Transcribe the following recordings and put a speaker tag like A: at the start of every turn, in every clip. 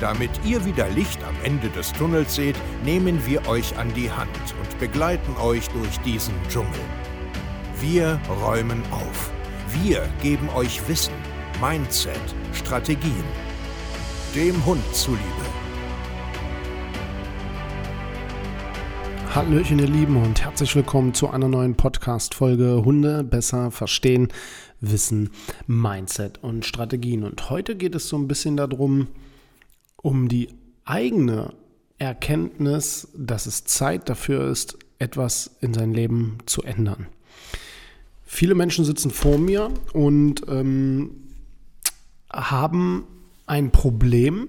A: Damit ihr wieder Licht am Ende des Tunnels seht, nehmen wir euch an die Hand und begleiten euch durch diesen Dschungel. Wir räumen auf. Wir geben euch Wissen, Mindset, Strategien. Dem Hund zuliebe.
B: Hallöchen, ihr Lieben, und herzlich willkommen zu einer neuen Podcast-Folge Hunde besser verstehen, Wissen, Mindset und Strategien. Und heute geht es so ein bisschen darum, um die eigene Erkenntnis, dass es Zeit dafür ist, etwas in sein Leben zu ändern. Viele Menschen sitzen vor mir und ähm, haben ein Problem,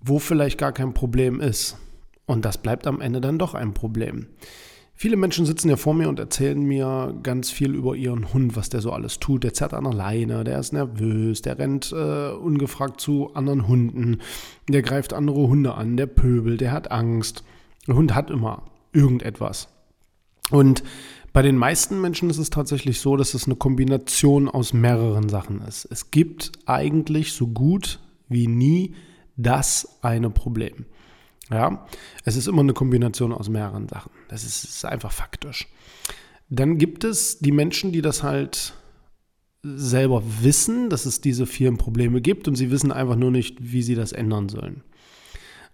B: wo vielleicht gar kein Problem ist. Und das bleibt am Ende dann doch ein Problem. Viele Menschen sitzen ja vor mir und erzählen mir ganz viel über ihren Hund, was der so alles tut. Der zerrt an der Leine, der ist nervös, der rennt äh, ungefragt zu anderen Hunden, der greift andere Hunde an, der pöbelt, der hat Angst. Der Hund hat immer irgendetwas. Und bei den meisten Menschen ist es tatsächlich so, dass es eine Kombination aus mehreren Sachen ist. Es gibt eigentlich so gut wie nie das eine Problem. Ja, es ist immer eine Kombination aus mehreren Sachen. Das ist, ist einfach faktisch. Dann gibt es die Menschen, die das halt selber wissen, dass es diese vielen Probleme gibt und sie wissen einfach nur nicht, wie sie das ändern sollen.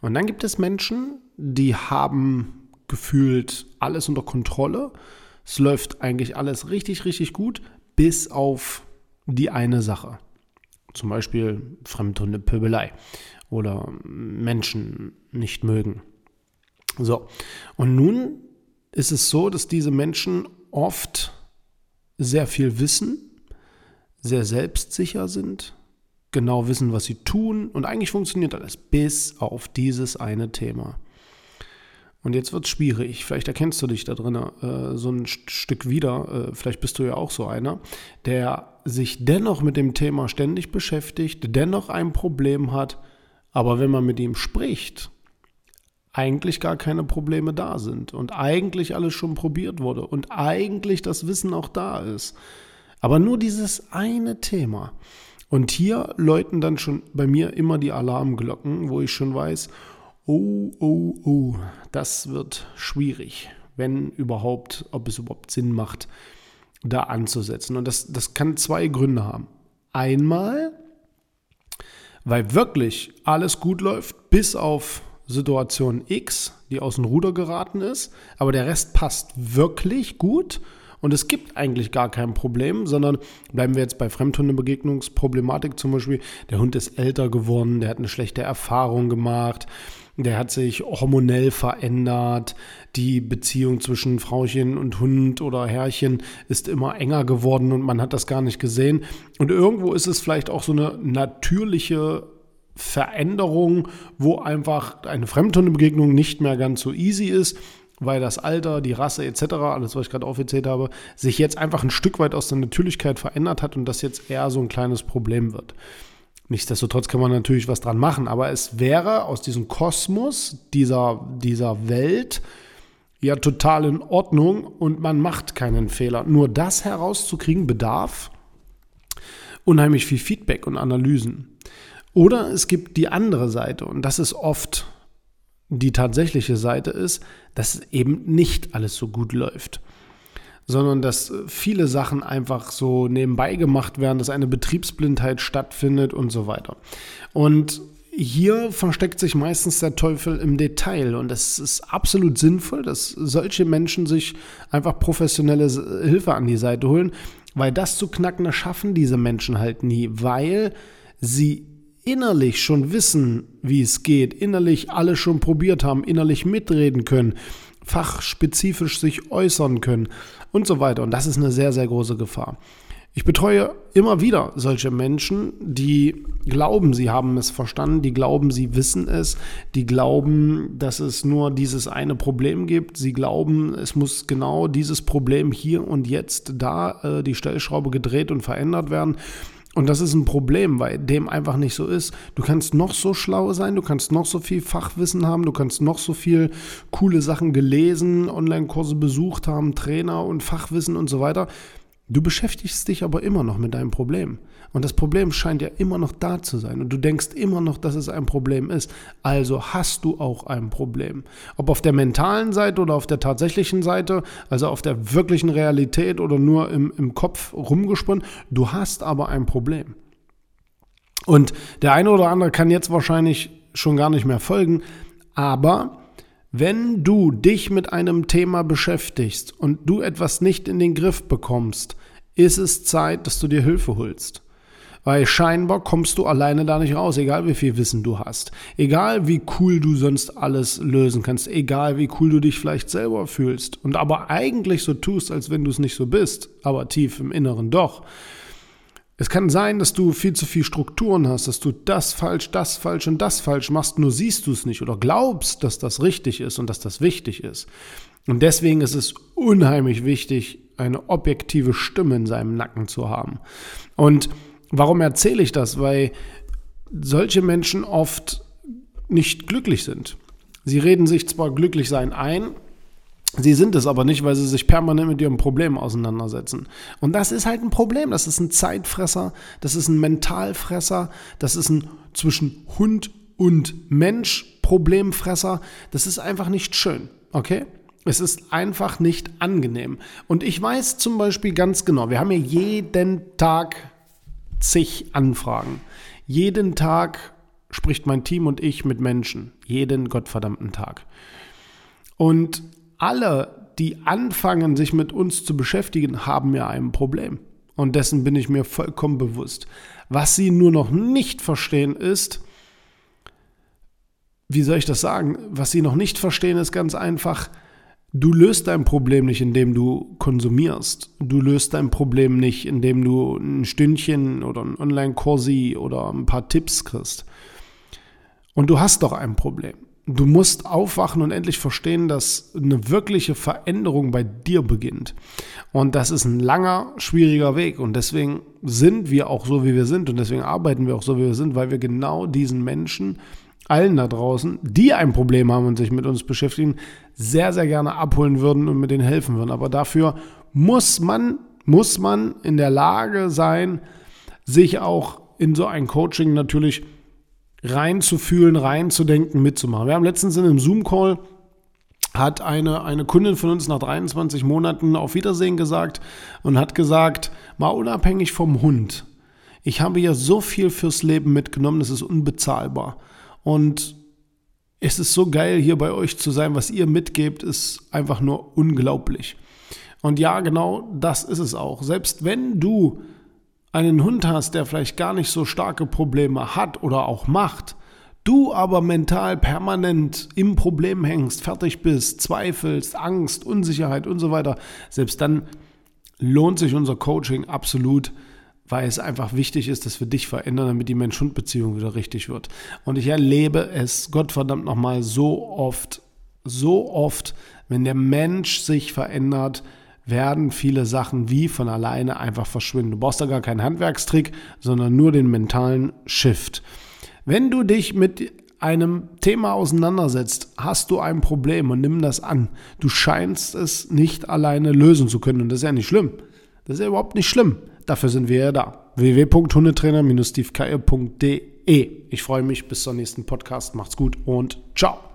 B: Und dann gibt es Menschen, die haben gefühlt alles unter Kontrolle. Es läuft eigentlich alles richtig, richtig gut, bis auf die eine Sache. Zum Beispiel Fremdhundepöbelei oder Menschen nicht mögen. So, und nun ist es so, dass diese Menschen oft sehr viel wissen, sehr selbstsicher sind, genau wissen, was sie tun und eigentlich funktioniert alles bis auf dieses eine Thema. Und jetzt wird es schwierig. Vielleicht erkennst du dich da drin äh, so ein Stück wieder. Äh, vielleicht bist du ja auch so einer, der sich dennoch mit dem Thema ständig beschäftigt, dennoch ein Problem hat, aber wenn man mit ihm spricht, eigentlich gar keine Probleme da sind und eigentlich alles schon probiert wurde und eigentlich das Wissen auch da ist. Aber nur dieses eine Thema. Und hier läuten dann schon bei mir immer die Alarmglocken, wo ich schon weiß, oh, oh, oh, das wird schwierig, wenn überhaupt, ob es überhaupt Sinn macht, da anzusetzen. Und das, das kann zwei Gründe haben. Einmal, weil wirklich alles gut läuft, bis auf Situation X, die aus dem Ruder geraten ist, aber der Rest passt wirklich gut. Und es gibt eigentlich gar kein Problem, sondern bleiben wir jetzt bei Fremdhundebegegnungsproblematik. Zum Beispiel, der Hund ist älter geworden, der hat eine schlechte Erfahrung gemacht, der hat sich hormonell verändert. Die Beziehung zwischen Frauchen und Hund oder Herrchen ist immer enger geworden und man hat das gar nicht gesehen. Und irgendwo ist es vielleicht auch so eine natürliche Veränderung, wo einfach eine Fremdhundebegegnung nicht mehr ganz so easy ist, weil das Alter, die Rasse etc., alles, was ich gerade aufgezählt habe, sich jetzt einfach ein Stück weit aus der Natürlichkeit verändert hat und das jetzt eher so ein kleines Problem wird. Nichtsdestotrotz kann man natürlich was dran machen, aber es wäre aus diesem Kosmos, dieser, dieser Welt, ja total in Ordnung und man macht keinen Fehler. Nur das herauszukriegen bedarf unheimlich viel Feedback und Analysen. Oder es gibt die andere Seite und das ist oft die tatsächliche Seite ist, dass eben nicht alles so gut läuft sondern dass viele Sachen einfach so nebenbei gemacht werden, dass eine Betriebsblindheit stattfindet und so weiter. Und hier versteckt sich meistens der Teufel im Detail und es ist absolut sinnvoll, dass solche Menschen sich einfach professionelle Hilfe an die Seite holen, weil das zu knacken, das schaffen diese Menschen halt nie, weil sie innerlich schon wissen, wie es geht, innerlich alles schon probiert haben, innerlich mitreden können, fachspezifisch sich äußern können und so weiter. Und das ist eine sehr, sehr große Gefahr. Ich betreue immer wieder solche Menschen, die glauben, sie haben es verstanden, die glauben, sie wissen es, die glauben, dass es nur dieses eine Problem gibt, sie glauben, es muss genau dieses Problem hier und jetzt da äh, die Stellschraube gedreht und verändert werden. Und das ist ein Problem, weil dem einfach nicht so ist. Du kannst noch so schlau sein, du kannst noch so viel Fachwissen haben, du kannst noch so viel coole Sachen gelesen, Online-Kurse besucht haben, Trainer und Fachwissen und so weiter. Du beschäftigst dich aber immer noch mit deinem Problem. Und das Problem scheint ja immer noch da zu sein. Und du denkst immer noch, dass es ein Problem ist. Also hast du auch ein Problem. Ob auf der mentalen Seite oder auf der tatsächlichen Seite, also auf der wirklichen Realität oder nur im, im Kopf rumgesponnen, du hast aber ein Problem. Und der eine oder andere kann jetzt wahrscheinlich schon gar nicht mehr folgen, aber wenn du dich mit einem Thema beschäftigst und du etwas nicht in den Griff bekommst, ist es Zeit, dass du dir Hilfe holst. Weil scheinbar kommst du alleine da nicht raus, egal wie viel Wissen du hast. Egal wie cool du sonst alles lösen kannst, egal wie cool du dich vielleicht selber fühlst und aber eigentlich so tust, als wenn du es nicht so bist, aber tief im Inneren doch. Es kann sein, dass du viel zu viel Strukturen hast, dass du das falsch, das falsch und das falsch machst, nur siehst du es nicht oder glaubst, dass das richtig ist und dass das wichtig ist. Und deswegen ist es unheimlich wichtig, eine objektive Stimme in seinem Nacken zu haben. Und warum erzähle ich das? Weil solche Menschen oft nicht glücklich sind. Sie reden sich zwar glücklich sein ein, Sie sind es aber nicht, weil sie sich permanent mit ihrem Problem auseinandersetzen. Und das ist halt ein Problem. Das ist ein Zeitfresser, das ist ein Mentalfresser, das ist ein zwischen Hund und Mensch Problemfresser. Das ist einfach nicht schön, okay? Es ist einfach nicht angenehm. Und ich weiß zum Beispiel ganz genau, wir haben ja jeden Tag zig Anfragen. Jeden Tag spricht mein Team und ich mit Menschen. Jeden gottverdammten Tag. Und alle, die anfangen, sich mit uns zu beschäftigen, haben ja ein Problem. Und dessen bin ich mir vollkommen bewusst. Was sie nur noch nicht verstehen ist, wie soll ich das sagen? Was sie noch nicht verstehen, ist ganz einfach, du löst dein Problem nicht, indem du konsumierst. Du löst dein Problem nicht, indem du ein Stündchen oder ein Online-Kursi oder ein paar Tipps kriegst. Und du hast doch ein Problem. Du musst aufwachen und endlich verstehen, dass eine wirkliche Veränderung bei dir beginnt. Und das ist ein langer, schwieriger Weg. Und deswegen sind wir auch so, wie wir sind. Und deswegen arbeiten wir auch so, wie wir sind, weil wir genau diesen Menschen, allen da draußen, die ein Problem haben und sich mit uns beschäftigen, sehr, sehr gerne abholen würden und mit denen helfen würden. Aber dafür muss man, muss man in der Lage sein, sich auch in so ein Coaching natürlich reinzufühlen, reinzudenken, mitzumachen. Wir haben letztens in einem Zoom-Call hat eine, eine Kundin von uns nach 23 Monaten auf Wiedersehen gesagt und hat gesagt, mal unabhängig vom Hund, ich habe ja so viel fürs Leben mitgenommen, das ist unbezahlbar. Und es ist so geil, hier bei euch zu sein. Was ihr mitgebt, ist einfach nur unglaublich. Und ja, genau das ist es auch. Selbst wenn du einen Hund hast, der vielleicht gar nicht so starke Probleme hat oder auch macht, du aber mental permanent im Problem hängst, fertig bist, zweifelst, Angst, Unsicherheit und so weiter, selbst dann lohnt sich unser Coaching absolut, weil es einfach wichtig ist, dass wir dich verändern, damit die Mensch-Hund-Beziehung wieder richtig wird. Und ich erlebe es, Gottverdammt nochmal, so oft, so oft, wenn der Mensch sich verändert, werden viele Sachen wie von alleine einfach verschwinden. Du brauchst da gar keinen Handwerkstrick, sondern nur den mentalen Shift. Wenn du dich mit einem Thema auseinandersetzt, hast du ein Problem und nimm das an. Du scheinst es nicht alleine lösen zu können und das ist ja nicht schlimm. Das ist ja überhaupt nicht schlimm. Dafür sind wir ja da. www.hundetrainer-stevekeier.de Ich freue mich bis zur nächsten Podcast. Macht's gut und ciao.